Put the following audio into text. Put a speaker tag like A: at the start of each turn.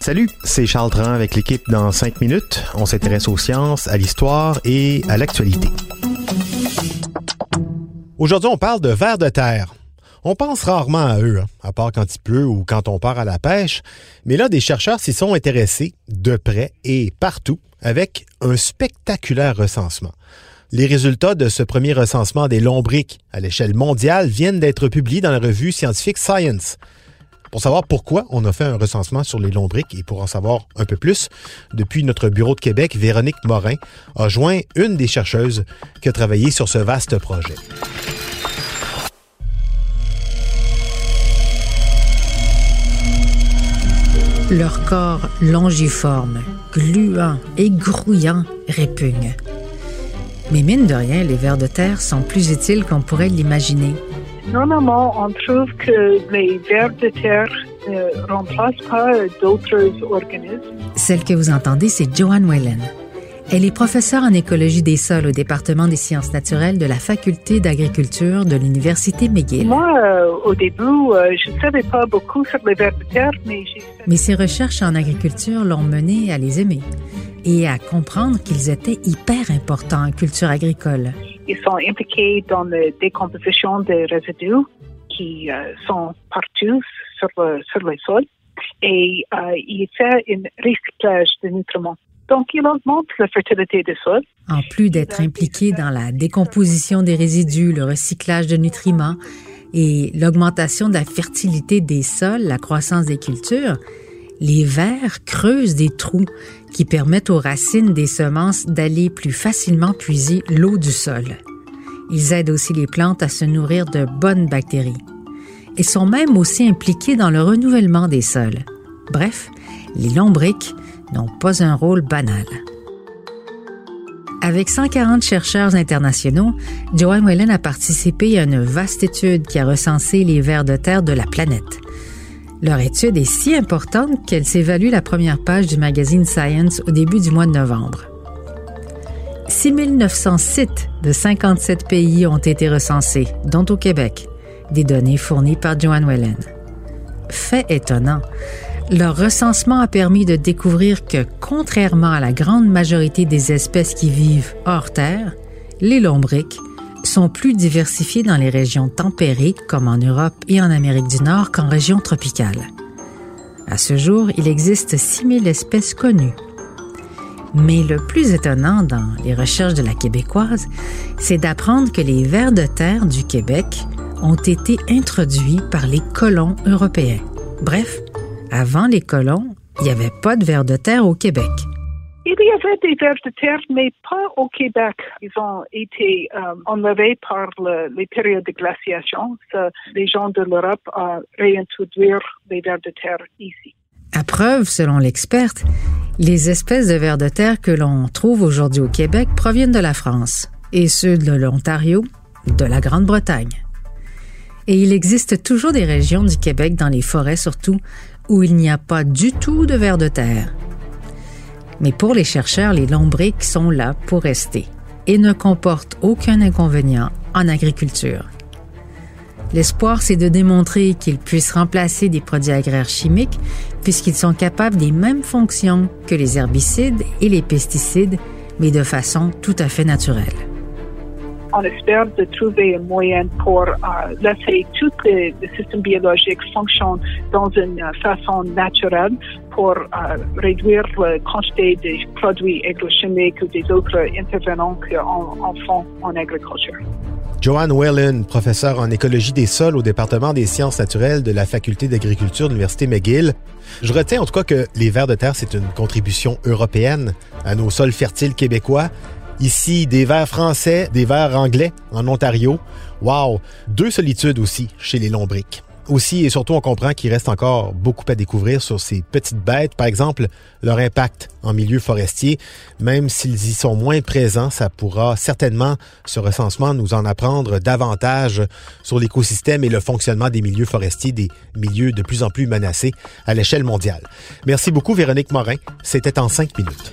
A: Salut, c'est Charles Dran avec l'équipe dans 5 minutes. On s'intéresse aux sciences, à l'histoire et à l'actualité. Aujourd'hui, on parle de vers de terre. On pense rarement à eux, hein, à part quand il pleut ou quand on part à la pêche, mais là, des chercheurs s'y sont intéressés de près et partout avec un spectaculaire recensement. Les résultats de ce premier recensement des lombriques à l'échelle mondiale viennent d'être publiés dans la revue scientifique Science. Pour savoir pourquoi on a fait un recensement sur les lombriques et pour en savoir un peu plus, depuis notre bureau de Québec, Véronique Morin a joint une des chercheuses qui a travaillé sur ce vaste projet.
B: Leur corps longiforme, gluant et grouillant répugne. Mais mine de rien, les vers de terre sont plus utiles qu'on pourrait l'imaginer.
C: Normalement, on trouve que les vers de terre ne remplacent pas d'autres organismes.
B: Celle que vous entendez, c'est Joanne Whalen. Elle est professeure en écologie des sols au département des sciences naturelles de la faculté d'agriculture de l'université McGill.
C: Moi, euh, au début, euh, je ne savais pas beaucoup sur les vers de terre, mais j'ai.
B: Mais ses recherches en agriculture l'ont menée à les aimer et à comprendre qu'ils étaient hyper importants en culture agricole.
C: Ils sont impliqués dans la décomposition des résidus qui euh, sont partout sur le, sur sol et euh, il fait un recyclage de nutriments. Donc, il augmente la fertilité des sols.
B: En plus d'être impliqué dans la décomposition des résidus, le recyclage de nutriments et l'augmentation de la fertilité des sols, la croissance des cultures, les vers creusent des trous qui permettent aux racines des semences d'aller plus facilement puiser l'eau du sol. Ils aident aussi les plantes à se nourrir de bonnes bactéries et sont même aussi impliqués dans le renouvellement des sols. Bref, les lombriques n'ont pas un rôle banal. Avec 140 chercheurs internationaux, Joanne Whalen a participé à une vaste étude qui a recensé les vers de terre de la planète. Leur étude est si importante qu'elle s'évalue la première page du magazine Science au début du mois de novembre. 6900 sites de 57 pays ont été recensés, dont au Québec, des données fournies par Joanne Whalen. Fait étonnant, leur recensement a permis de découvrir que, contrairement à la grande majorité des espèces qui vivent hors terre, les lombriques sont plus diversifiées dans les régions tempérées, comme en Europe et en Amérique du Nord, qu'en régions tropicales. À ce jour, il existe 6000 espèces connues. Mais le plus étonnant dans les recherches de la québécoise, c'est d'apprendre que les vers de terre du Québec ont été introduits par les colons européens. Bref, avant les colons, il n'y avait pas de vers de terre au Québec.
C: Il y avait des vers de terre, mais pas au Québec. Ils ont été euh, enlevés par le- les périodes de glaciation. Les gens de l'Europe ont réintroduit les vers de terre ici.
B: À preuve, selon l'experte, les espèces de vers de terre que l'on trouve aujourd'hui au Québec proviennent de la France, et ceux de l'Ontario, de la Grande-Bretagne. Et il existe toujours des régions du Québec, dans les forêts surtout, où il n'y a pas du tout de vers de terre. Mais pour les chercheurs, les lombriques sont là pour rester et ne comportent aucun inconvénient en agriculture. L'espoir, c'est de démontrer qu'ils puissent remplacer des produits agraires chimiques puisqu'ils sont capables des mêmes fonctions que les herbicides et les pesticides, mais de façon tout à fait naturelle.
C: On espère de trouver un moyen pour euh, laisser tout le, système biologique fonctionner dans une euh, façon naturelle pour euh, réduire la quantité des produits agrochimiques ou des autres intervenants qu'on fait en agriculture.
A: Joanne Whalen, professeure en écologie des sols au département des sciences naturelles de la faculté d'agriculture de l'Université McGill. Je retiens en tout cas que les vers de terre, c'est une contribution européenne à nos sols fertiles québécois. Ici, des vers français, des vers anglais en Ontario. Wow! Deux solitudes aussi chez les lombriques. Aussi et surtout, on comprend qu'il reste encore beaucoup à découvrir sur ces petites bêtes. Par exemple, leur impact en milieu forestier. Même s'ils y sont moins présents, ça pourra certainement, ce recensement, nous en apprendre davantage sur l'écosystème et le fonctionnement des milieux forestiers, des milieux de plus en plus menacés à l'échelle mondiale. Merci beaucoup, Véronique Morin. C'était en cinq minutes.